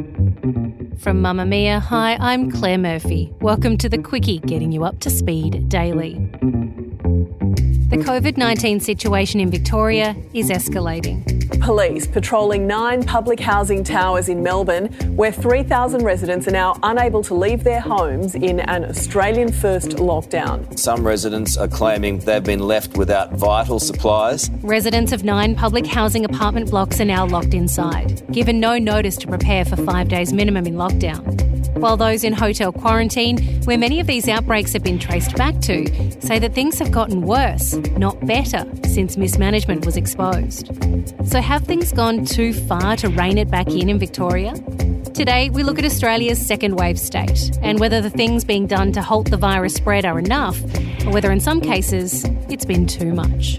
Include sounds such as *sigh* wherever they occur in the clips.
From Mamamia, hi, I'm Claire Murphy. Welcome to the Quicky, getting you up to speed daily. The COVID 19 situation in Victoria is escalating. Police patrolling nine public housing towers in Melbourne, where 3,000 residents are now unable to leave their homes in an Australian first lockdown. Some residents are claiming they've been left without vital supplies. Residents of nine public housing apartment blocks are now locked inside, given no notice to prepare for five days minimum in lockdown while those in hotel quarantine, where many of these outbreaks have been traced back to, say that things have gotten worse, not better, since mismanagement was exposed. So, have things gone too far to rein it back in in Victoria? Today, we look at Australia's second wave state and whether the things being done to halt the virus spread are enough, or whether in some cases it's been too much.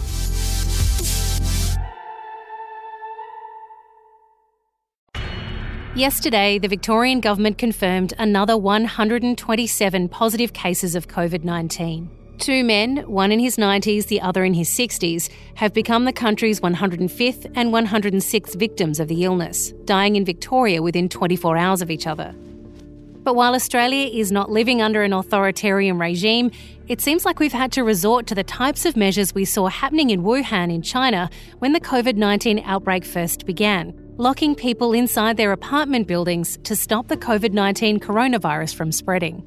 Yesterday, the Victorian government confirmed another 127 positive cases of COVID 19. Two men, one in his 90s, the other in his 60s, have become the country's 105th and 106th victims of the illness, dying in Victoria within 24 hours of each other. But while Australia is not living under an authoritarian regime, it seems like we've had to resort to the types of measures we saw happening in Wuhan in China when the COVID 19 outbreak first began locking people inside their apartment buildings to stop the COVID 19 coronavirus from spreading.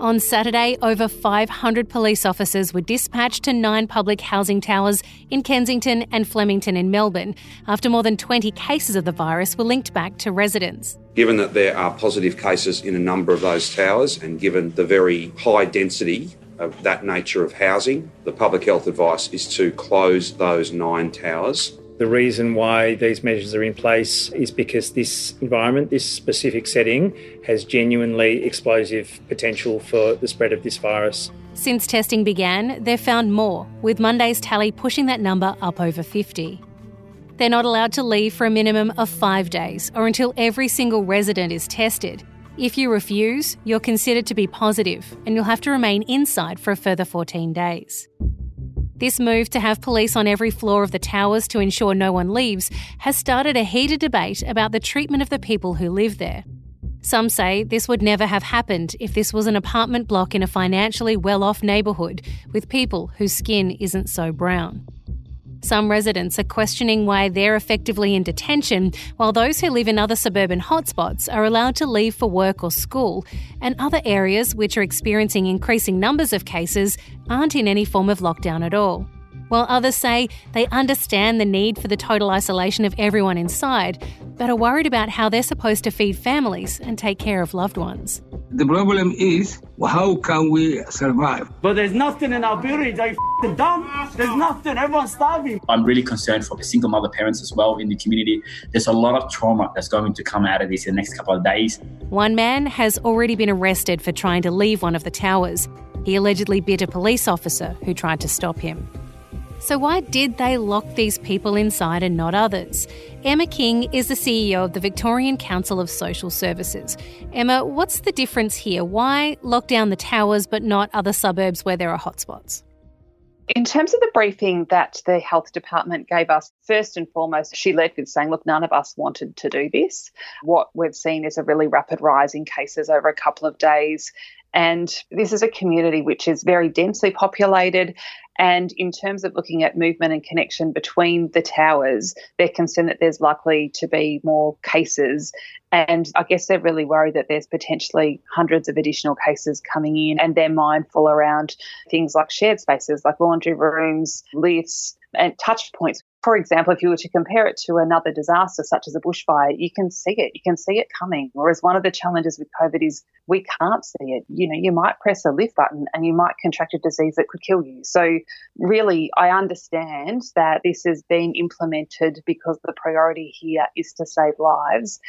On Saturday, over 500 police officers were dispatched to nine public housing towers in Kensington and Flemington in Melbourne after more than 20 cases of the virus were linked back to residents. Given that there are positive cases in a number of those towers and given the very high density of that nature of housing, the public health advice is to close those nine towers the reason why these measures are in place is because this environment, this specific setting, has genuinely explosive potential for the spread of this virus. Since testing began, they've found more, with Monday's tally pushing that number up over 50. They're not allowed to leave for a minimum of five days or until every single resident is tested. If you refuse, you're considered to be positive and you'll have to remain inside for a further 14 days. This move to have police on every floor of the towers to ensure no one leaves has started a heated debate about the treatment of the people who live there. Some say this would never have happened if this was an apartment block in a financially well off neighbourhood with people whose skin isn't so brown. Some residents are questioning why they're effectively in detention, while those who live in other suburban hotspots are allowed to leave for work or school, and other areas which are experiencing increasing numbers of cases aren't in any form of lockdown at all. While others say they understand the need for the total isolation of everyone inside, but are worried about how they're supposed to feed families and take care of loved ones. The problem is how can we survive? But there's nothing in our building. They f***ing dumb. There's nothing. Everyone's starving. I'm really concerned for the single mother parents as well in the community. There's a lot of trauma that's going to come out of this in the next couple of days. One man has already been arrested for trying to leave one of the towers. He allegedly bit a police officer who tried to stop him. So, why did they lock these people inside and not others? Emma King is the CEO of the Victorian Council of Social Services. Emma, what's the difference here? Why lock down the towers but not other suburbs where there are hotspots? In terms of the briefing that the health department gave us, first and foremost, she led with saying, Look, none of us wanted to do this. What we've seen is a really rapid rise in cases over a couple of days. And this is a community which is very densely populated. And in terms of looking at movement and connection between the towers, they're concerned that there's likely to be more cases. And I guess they're really worried that there's potentially hundreds of additional cases coming in, and they're mindful around things like shared spaces, like laundry rooms, lifts, and touch points for example, if you were to compare it to another disaster such as a bushfire, you can see it. You can see it coming. Whereas one of the challenges with COVID is we can't see it. You know, you might press a lift button and you might contract a disease that could kill you. So really, I understand that this is being implemented because the priority here is to save lives.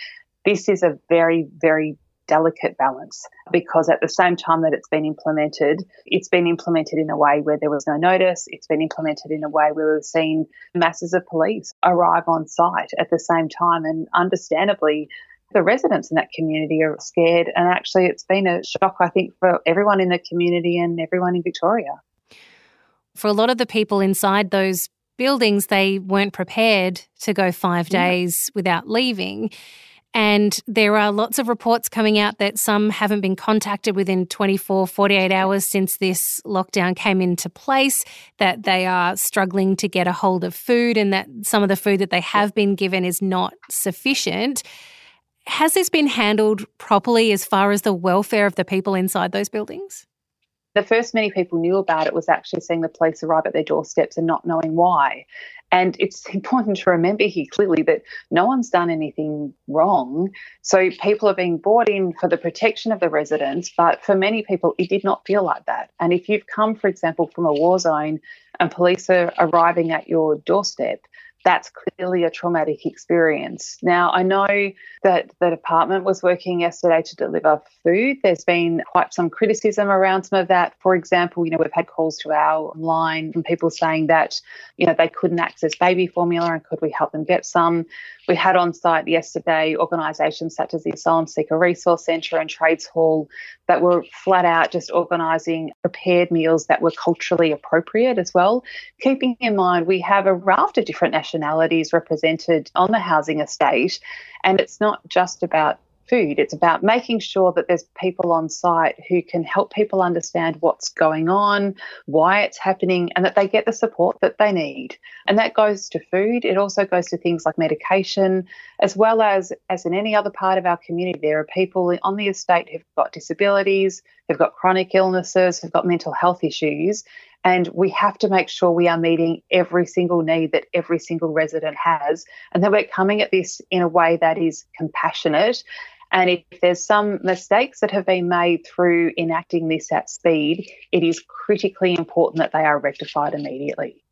This is a very, very delicate balance because at the same time that it's been implemented, it's been implemented in a way where there was no notice. It's been implemented in a way where we've seen masses of police arrive on site at the same time. And understandably, the residents in that community are scared. And actually, it's been a shock, I think, for everyone in the community and everyone in Victoria. For a lot of the people inside those buildings, they weren't prepared to go five days yeah. without leaving. And there are lots of reports coming out that some haven't been contacted within 24, 48 hours since this lockdown came into place, that they are struggling to get a hold of food, and that some of the food that they have been given is not sufficient. Has this been handled properly as far as the welfare of the people inside those buildings? The first many people knew about it was actually seeing the police arrive at their doorsteps and not knowing why. And it's *laughs* important to remember here clearly that no one's done anything wrong. So people are being brought in for the protection of the residents, but for many people, it did not feel like that. And if you've come, for example, from a war zone and police are arriving at your doorstep, that's clearly a traumatic experience. Now, I know that the department was working yesterday to deliver food. There's been quite some criticism around some of that. For example, you know, we've had calls to our line from people saying that, you know, they couldn't access baby formula and could we help them get some? We had on site yesterday organisations such as the Asylum Seeker Resource Centre and Trades Hall that were flat out just organising prepared meals that were culturally appropriate as well. Keeping in mind, we have a raft of different nationalities represented on the housing estate, and it's not just about food. It's about making sure that there's people on site who can help people understand what's going on, why it's happening, and that they get the support that they need. And that goes to food. It also goes to things like medication, as well as, as in any other part of our community, there are people on the estate who've got disabilities, who've got chronic illnesses, who've got mental health issues. And we have to make sure we are meeting every single need that every single resident has, and that we're coming at this in a way that is compassionate and if there's some mistakes that have been made through enacting this at speed, it is critically important that they are rectified immediately.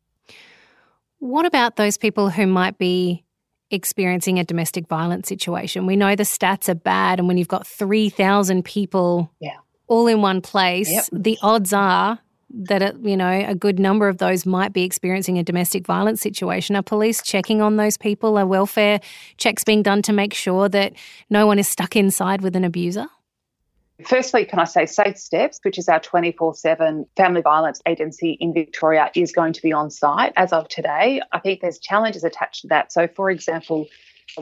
What about those people who might be experiencing a domestic violence situation? We know the stats are bad, and when you've got 3,000 people yeah. all in one place, yep. the odds are that uh, you know a good number of those might be experiencing a domestic violence situation are police checking on those people are welfare checks being done to make sure that no one is stuck inside with an abuser Firstly, can I say Safe Steps, which is our 24 7 family violence agency in Victoria, is going to be on site as of today. I think there's challenges attached to that. So, for example,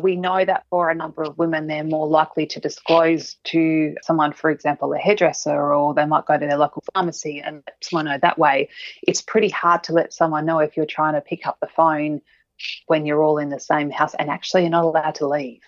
we know that for a number of women, they're more likely to disclose to someone, for example, a hairdresser, or they might go to their local pharmacy and let someone know that way. It's pretty hard to let someone know if you're trying to pick up the phone when you're all in the same house and actually you're not allowed to leave.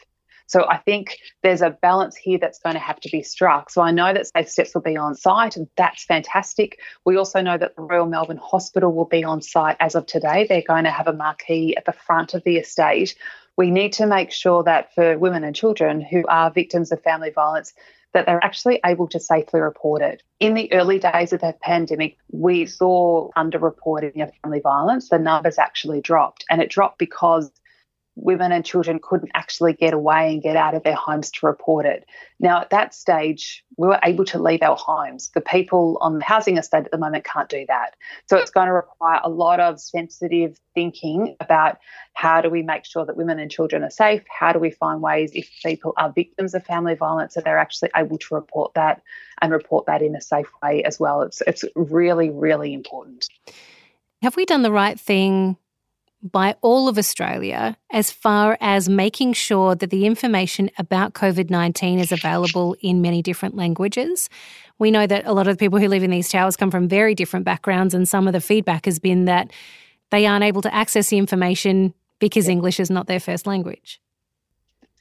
So I think there's a balance here that's going to have to be struck. So I know that Safe Steps will be on site, and that's fantastic. We also know that the Royal Melbourne Hospital will be on site as of today. They're going to have a marquee at the front of the estate we need to make sure that for women and children who are victims of family violence, that they're actually able to safely report it. In the early days of the pandemic, we saw underreporting of family violence. The numbers actually dropped, and it dropped because women and children couldn't actually get away and get out of their homes to report it. Now, at that stage, we were able to leave our homes. The people on the housing estate at the moment can't do that. So it's going to require a lot of sensitive thinking about how do we make sure that women and children are safe? How do we find ways if people are victims of family violence that they're actually able to report that and report that in a safe way as well? It's, it's really, really important. Have we done the right thing by all of Australia as far as making sure that the information about COVID 19 is available in many different languages. We know that a lot of the people who live in these towers come from very different backgrounds, and some of the feedback has been that they aren't able to access the information because English is not their first language.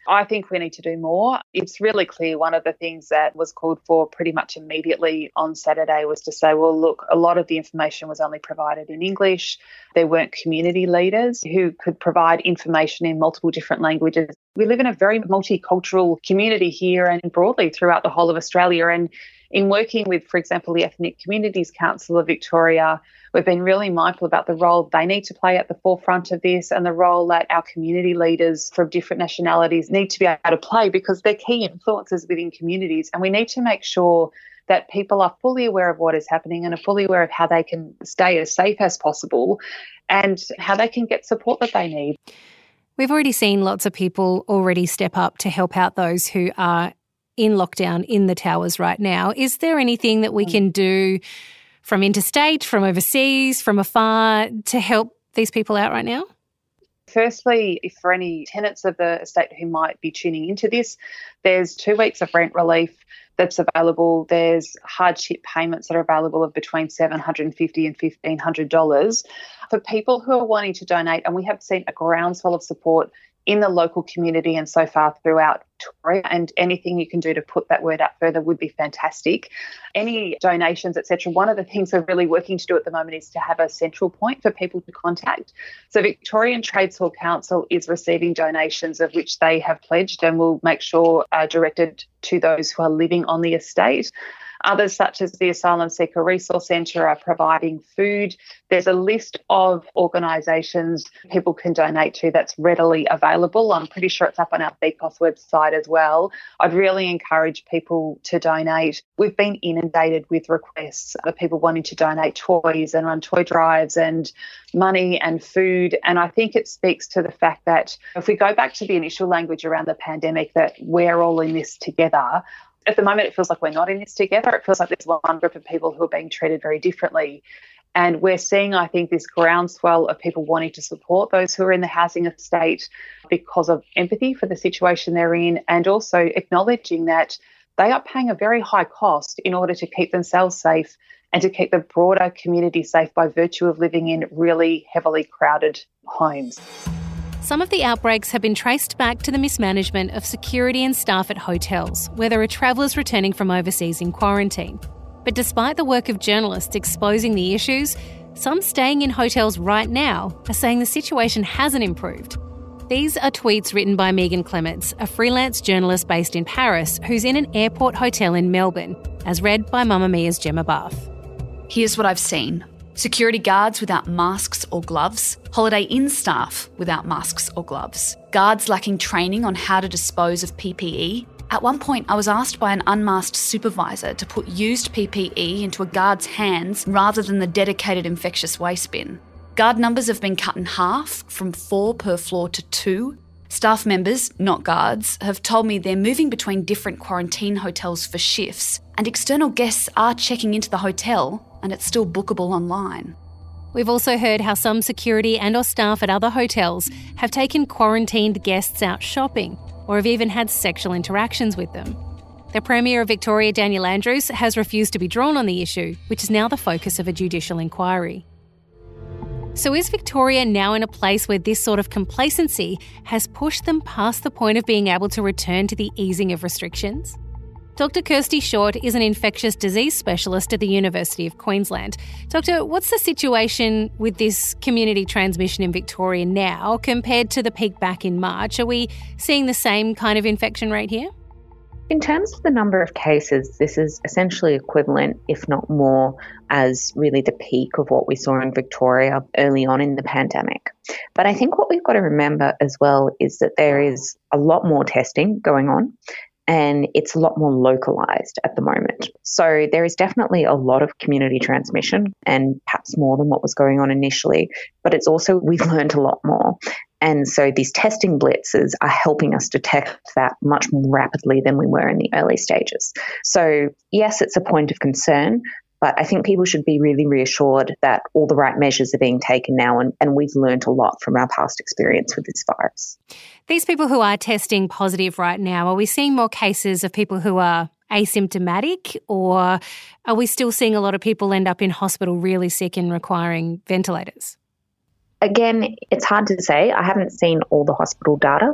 I think we need to do more. It's really clear one of the things that was called for pretty much immediately on Saturday was to say, well, look, a lot of the information was only provided in English. There weren't community leaders who could provide information in multiple different languages. We live in a very multicultural community here and broadly throughout the whole of Australia. And in working with, for example, the Ethnic Communities Council of Victoria, we've been really mindful about the role they need to play at the forefront of this and the role that our community leaders from different nationalities need to be able to play because they're key influences within communities. And we need to make sure that people are fully aware of what is happening and are fully aware of how they can stay as safe as possible and how they can get support that they need. We've already seen lots of people already step up to help out those who are in lockdown in the towers right now. Is there anything that we mm. can do from interstate, from overseas, from afar to help these people out right now? Firstly, if for any tenants of the estate who might be tuning into this, there's two weeks of rent relief that's available. There's hardship payments that are available of between $750 and $1,500 for people who are wanting to donate. And we have seen a groundswell of support in the local community and so far throughout Victoria. And anything you can do to put that word out further would be fantastic. Any donations, etc. One of the things we're really working to do at the moment is to have a central point for people to contact. So Victorian Trades Hall Council is receiving donations of which they have pledged and will make sure are directed to those who are living on the estate. Others, such as the Asylum Seeker Resource Centre, are providing food. There's a list of organisations people can donate to that's readily available. I'm pretty sure it's up on our VCOSS website as well. I'd really encourage people to donate. We've been inundated with requests of people wanting to donate toys and run toy drives and money and food. And I think it speaks to the fact that if we go back to the initial language around the pandemic, that we're all in this together, at the moment, it feels like we're not in this together. It feels like there's one group of people who are being treated very differently. And we're seeing, I think, this groundswell of people wanting to support those who are in the housing estate because of empathy for the situation they're in and also acknowledging that they are paying a very high cost in order to keep themselves safe and to keep the broader community safe by virtue of living in really heavily crowded homes. Some of the outbreaks have been traced back to the mismanagement of security and staff at hotels, where there are travellers returning from overseas in quarantine. But despite the work of journalists exposing the issues, some staying in hotels right now are saying the situation hasn't improved. These are tweets written by Megan Clements, a freelance journalist based in Paris who's in an airport hotel in Melbourne, as read by Mamamia's Gemma Bath. Here's what I've seen security guards without masks or gloves, Holiday Inn staff without masks or gloves, guards lacking training on how to dispose of PPE. At one point, I was asked by an unmasked supervisor to put used PPE into a guard's hands rather than the dedicated infectious waste bin. Guard numbers have been cut in half, from four per floor to two. Staff members, not guards, have told me they're moving between different quarantine hotels for shifts, and external guests are checking into the hotel and it's still bookable online. We've also heard how some security and or staff at other hotels have taken quarantined guests out shopping or have even had sexual interactions with them. The Premier of Victoria, Daniel Andrews, has refused to be drawn on the issue, which is now the focus of a judicial inquiry. So, is Victoria now in a place where this sort of complacency has pushed them past the point of being able to return to the easing of restrictions? Dr. Kirsty Short is an infectious disease specialist at the University of Queensland. Doctor, what's the situation with this community transmission in Victoria now compared to the peak back in March? Are we seeing the same kind of infection rate here? In terms of the number of cases, this is essentially equivalent, if not more, as really the peak of what we saw in Victoria early on in the pandemic. But I think what we've got to remember as well is that there is a lot more testing going on and it's a lot more localized at the moment. So there is definitely a lot of community transmission and perhaps more than what was going on initially, but it's also we've learned a lot more. And so these testing blitzes are helping us detect that much more rapidly than we were in the early stages. So, yes, it's a point of concern, But I think people should be really reassured that all the right measures are being taken now, and, and we've learned a lot from our past experience with this virus. These people who are testing positive right now, are we seeing more cases of people who are asymptomatic, or are we still seeing a lot of people end up in hospital really sick and requiring ventilators? Again, it's hard to say. I haven't seen all the hospital data,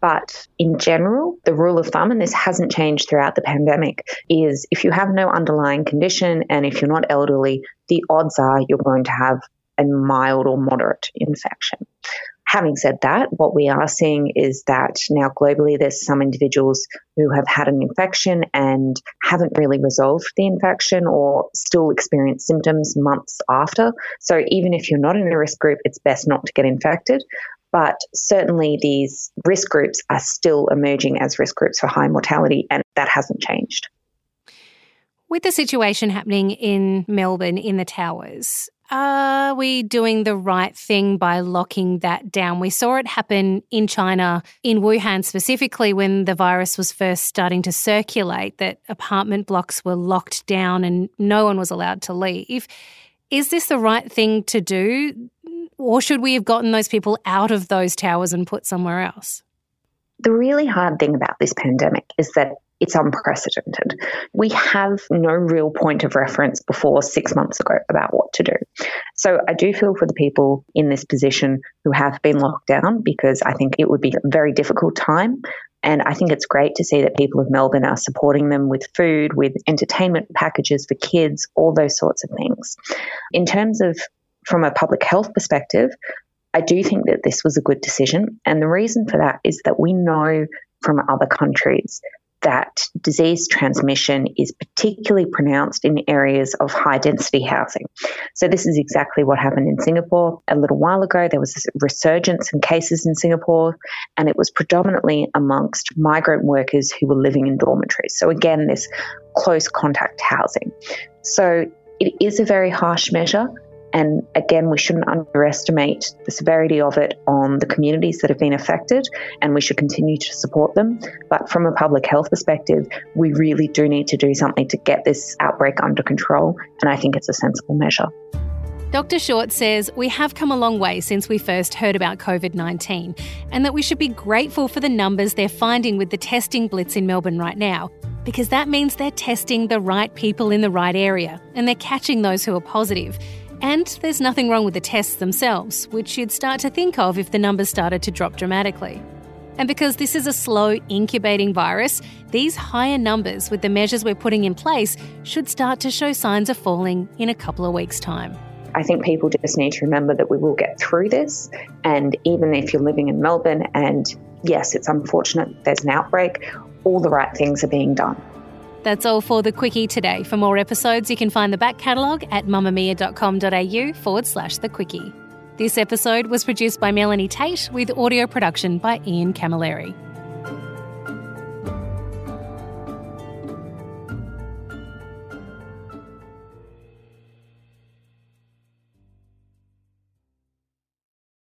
but in general, the rule of thumb, and this hasn't changed throughout the pandemic, is if you have no underlying condition and if you're not elderly, the odds are you're going to have a mild or moderate infection. Having said that, what we are seeing is that now globally there's some individuals who have had an infection and haven't really resolved the infection or still experience symptoms months after. So even if you're not in a risk group, it's best not to get infected. But certainly these risk groups are still emerging as risk groups for high mortality, and that hasn't changed. With the situation happening in Melbourne in the towers, are we doing the right thing by locking that down? We saw it happen in China, in Wuhan specifically, when the virus was first starting to circulate, that apartment blocks were locked down and no one was allowed to leave. Is this the right thing to do? Or should we have gotten those people out of those towers and put somewhere else? The really hard thing about this pandemic is that it's unprecedented. We have no real point of reference before six months ago about what to do. So I do feel for the people in this position who have been locked down because I think it would be a very difficult time. And I think it's great to see that people of Melbourne are supporting them with food, with entertainment packages for kids, all those sorts of things. In terms of from a public health perspective, I do think that this was a good decision. And the reason for that is that we know from other countries that disease transmission is particularly pronounced in areas of high density housing. So, this is exactly what happened in Singapore. A little while ago, there was a resurgence in cases in Singapore, and it was predominantly amongst migrant workers who were living in dormitories. So, again, this close contact housing. So, it is a very harsh measure, and again, we shouldn't underestimate the severity of it on the communities that have been affected, and we should continue to support them. But from a public health perspective, we really do need to do something to get this outbreak under control, and I think it's a sensible measure. Dr. Short says we have come a long way since we first heard about COVID 19, and that we should be grateful for the numbers they're finding with the testing blitz in Melbourne right now, because that means they're testing the right people in the right area and they're catching those who are positive. And there's nothing wrong with the tests themselves, which you'd start to think of if the numbers started to drop dramatically. And because this is a slow incubating virus, these higher numbers with the measures we're putting in place should start to show signs of falling in a couple of weeks' time. I think people just need to remember that we will get through this. And even if you're living in Melbourne and yes, it's unfortunate there's an outbreak, all the right things are being done. That's all for the Quicky today. For more episodes, you can find the back catalogue at mamamia.com.au forward slash the Quicky. This episode was produced by Melanie Tait with audio production by Ian Camilleri.